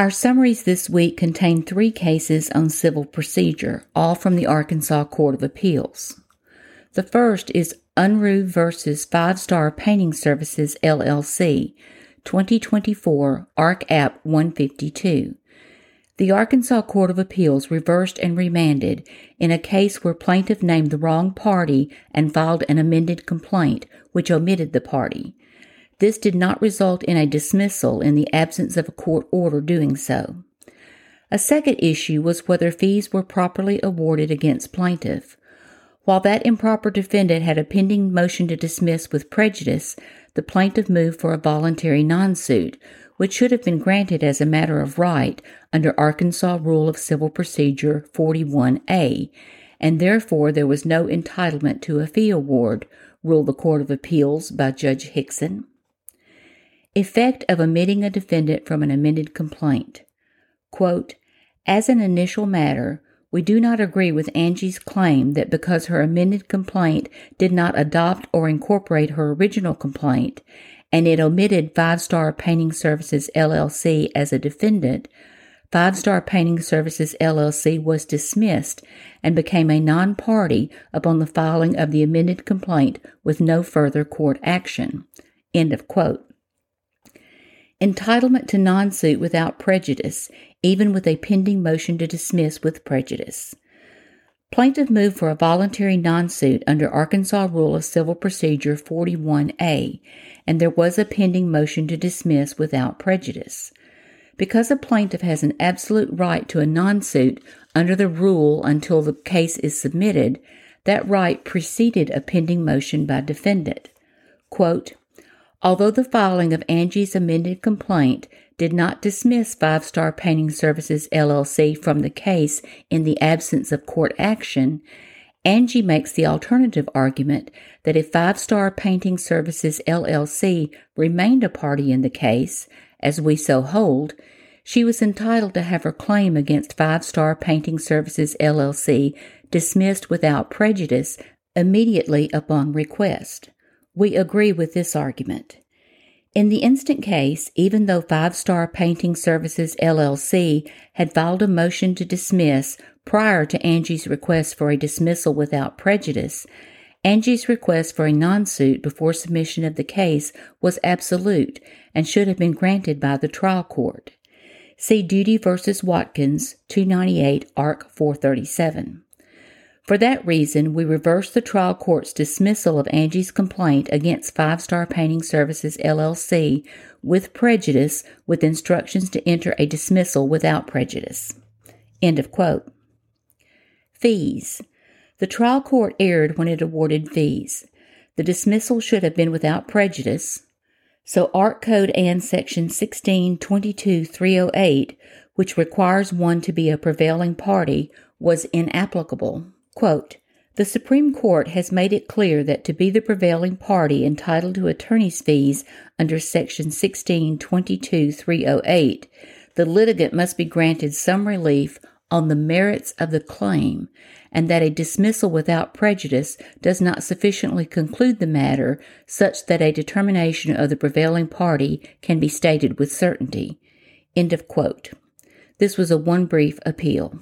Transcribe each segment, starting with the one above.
Our summaries this week contain three cases on civil procedure, all from the Arkansas Court of Appeals. The first is Unruh versus Five Star Painting Services LLC, 2024 Ark App 152. The Arkansas Court of Appeals reversed and remanded in a case where plaintiff named the wrong party and filed an amended complaint which omitted the party. This did not result in a dismissal in the absence of a court order doing so. A second issue was whether fees were properly awarded against plaintiff. While that improper defendant had a pending motion to dismiss with prejudice, the plaintiff moved for a voluntary non-suit, which should have been granted as a matter of right under Arkansas Rule of Civil Procedure 41A, and therefore there was no entitlement to a fee award, ruled the Court of Appeals by Judge Hixson. Effect of omitting a defendant from an amended complaint. Quote, As an initial matter, we do not agree with Angie's claim that because her amended complaint did not adopt or incorporate her original complaint, and it omitted Five Star Painting Services LLC as a defendant, Five Star Painting Services LLC was dismissed and became a non party upon the filing of the amended complaint with no further court action. End of quote. Entitlement to non suit without prejudice, even with a pending motion to dismiss with prejudice. Plaintiff moved for a voluntary non suit under Arkansas Rule of Civil Procedure 41A, and there was a pending motion to dismiss without prejudice. Because a plaintiff has an absolute right to a non suit under the rule until the case is submitted, that right preceded a pending motion by defendant. Quote, Although the filing of Angie's amended complaint did not dismiss Five Star Painting Services LLC from the case in the absence of court action, Angie makes the alternative argument that if Five Star Painting Services LLC remained a party in the case, as we so hold, she was entitled to have her claim against Five Star Painting Services LLC dismissed without prejudice immediately upon request. We agree with this argument. In the instant case, even though Five Star Painting Services LLC had filed a motion to dismiss prior to Angie's request for a dismissal without prejudice, Angie's request for a non-suit before submission of the case was absolute and should have been granted by the trial court. See Duty v. Watkins, 298 Ark 437. For that reason, we reverse the trial court's dismissal of Angie's complaint against Five Star Painting Services LLC with prejudice with instructions to enter a dismissal without prejudice. End of quote. Fees. The trial court erred when it awarded fees. The dismissal should have been without prejudice. So Ark Code and Section 1622308, which requires one to be a prevailing party, was inapplicable. Quote, the Supreme Court has made it clear that to be the prevailing party entitled to attorney's fees under Section 1622308, the litigant must be granted some relief on the merits of the claim, and that a dismissal without prejudice does not sufficiently conclude the matter such that a determination of the prevailing party can be stated with certainty. End of quote. This was a one brief appeal.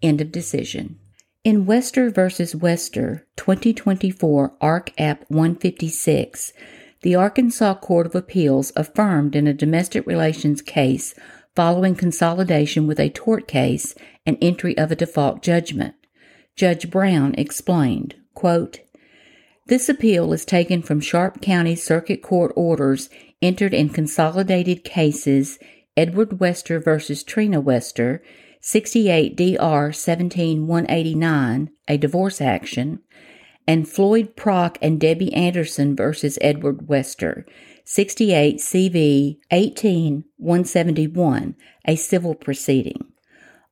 End of decision. In Wester v. Wester, 2024 Ark App 156, the Arkansas Court of Appeals affirmed in a domestic relations case following consolidation with a tort case and entry of a default judgment. Judge Brown explained, quote, This appeal is taken from Sharp County Circuit Court orders entered in consolidated cases Edward Wester v. Trina Wester 68 DR 17189, a divorce action, and Floyd Prock and Debbie Anderson versus Edward Wester, 68 CV 18171, a civil proceeding.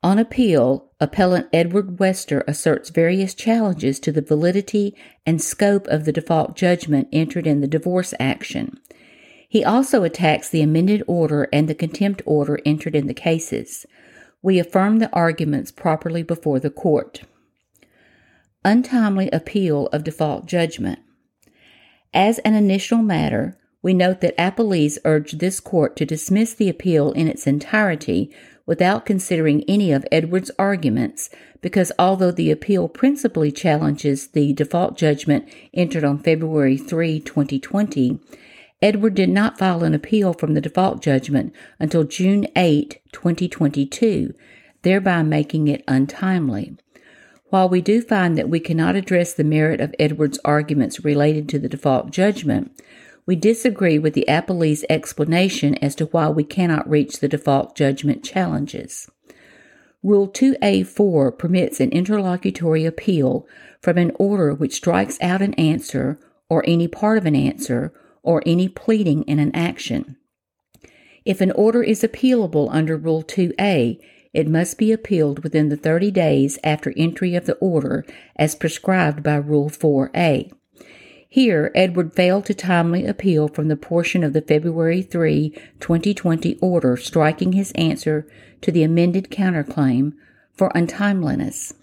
On appeal, appellant Edward Wester asserts various challenges to the validity and scope of the default judgment entered in the divorce action. He also attacks the amended order and the contempt order entered in the cases we affirm the arguments properly before the court. Untimely appeal of default judgment. As an initial matter, we note that Appellees urged this court to dismiss the appeal in its entirety without considering any of Edwards' arguments because although the appeal principally challenges the default judgment entered on February 3, 2020, Edward did not file an appeal from the default judgment until June 8, 2022, thereby making it untimely. While we do find that we cannot address the merit of Edward's arguments related to the default judgment, we disagree with the appellee's explanation as to why we cannot reach the default judgment challenges. Rule 2A4 permits an interlocutory appeal from an order which strikes out an answer or any part of an answer or any pleading in an action. If an order is appealable under Rule 2A, it must be appealed within the 30 days after entry of the order as prescribed by Rule 4A. Here, Edward failed to timely appeal from the portion of the February 3, 2020 order striking his answer to the amended counterclaim for untimeliness.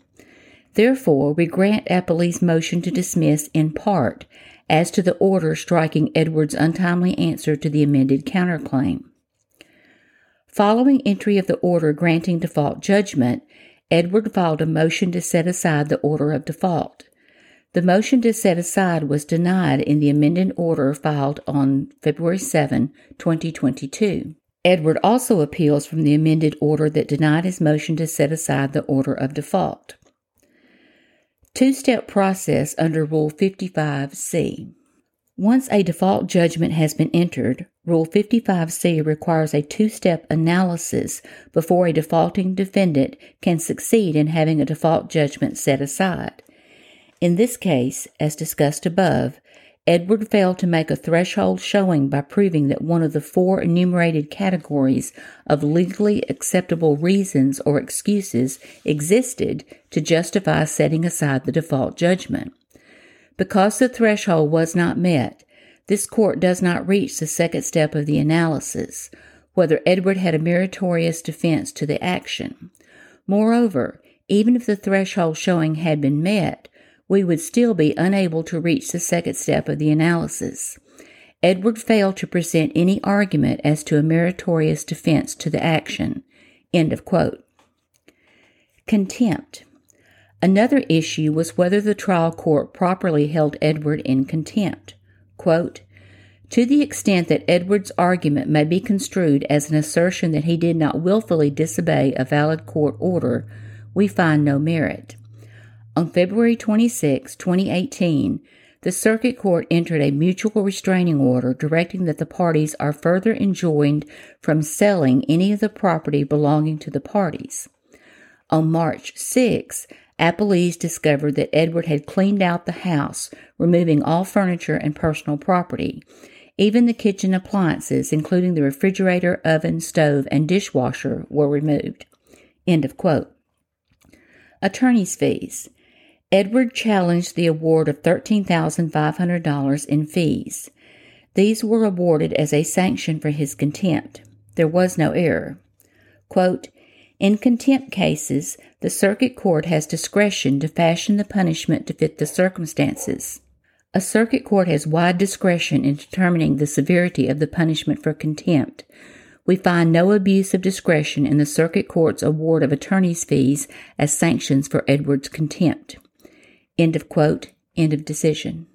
Therefore, we grant Appellee's motion to dismiss in part as to the order striking Edward's untimely answer to the amended counterclaim. Following entry of the order granting default judgment, Edward filed a motion to set aside the order of default. The motion to set aside was denied in the amended order filed on February 7, 2022. Edward also appeals from the amended order that denied his motion to set aside the order of default. Two step process under Rule 55C. Once a default judgment has been entered, Rule 55C requires a two step analysis before a defaulting defendant can succeed in having a default judgment set aside. In this case, as discussed above, Edward failed to make a threshold showing by proving that one of the four enumerated categories of legally acceptable reasons or excuses existed to justify setting aside the default judgment. Because the threshold was not met, this court does not reach the second step of the analysis, whether Edward had a meritorious defense to the action. Moreover, even if the threshold showing had been met, we would still be unable to reach the second step of the analysis. Edward failed to present any argument as to a meritorious defense to the action. End of quote. Contempt. Another issue was whether the trial court properly held Edward in contempt. Quote, to the extent that Edward's argument may be construed as an assertion that he did not willfully disobey a valid court order, we find no merit. On February 26, 2018, the Circuit Court entered a mutual restraining order directing that the parties are further enjoined from selling any of the property belonging to the parties. On March 6, Appellees discovered that Edward had cleaned out the house, removing all furniture and personal property. Even the kitchen appliances, including the refrigerator, oven, stove, and dishwasher, were removed. End of quote. Attorney's fees. Edward challenged the award of $13,500 in fees. These were awarded as a sanction for his contempt. There was no error. Quote, in contempt cases, the circuit court has discretion to fashion the punishment to fit the circumstances. A circuit court has wide discretion in determining the severity of the punishment for contempt. We find no abuse of discretion in the circuit court's award of attorney's fees as sanctions for Edward's contempt. End of quote. End of decision.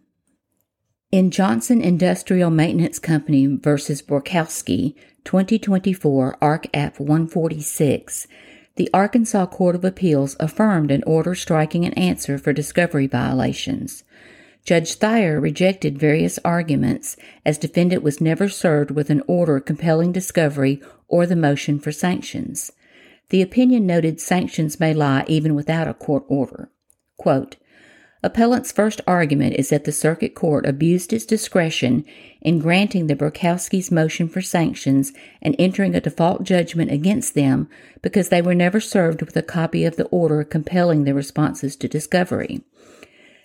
In Johnson Industrial Maintenance Company versus Borkowski, 2024 Ark App 146, the Arkansas Court of Appeals affirmed an order striking an answer for discovery violations. Judge Thyer rejected various arguments as defendant was never served with an order compelling discovery or the motion for sanctions. The opinion noted sanctions may lie even without a court order. Quote, Appellant's first argument is that the Circuit Court abused its discretion in granting the Borkowski's motion for sanctions and entering a default judgment against them because they were never served with a copy of the order compelling their responses to discovery.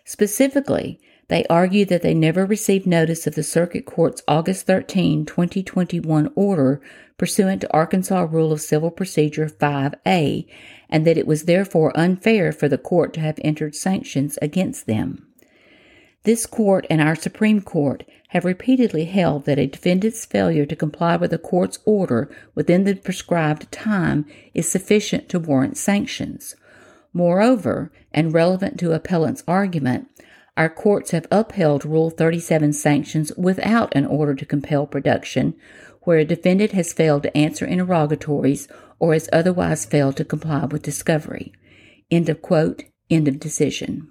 Specifically, they argued that they never received notice of the Circuit Court's August 13, 2021 order pursuant to Arkansas Rule of Civil Procedure 5A and that it was therefore unfair for the court to have entered sanctions against them. This court and our Supreme Court have repeatedly held that a defendant's failure to comply with a court's order within the prescribed time is sufficient to warrant sanctions. Moreover, and relevant to appellant's argument, our courts have upheld Rule 37 sanctions without an order to compel production, where a defendant has failed to answer interrogatories or has otherwise failed to comply with discovery. End of quote. End of decision.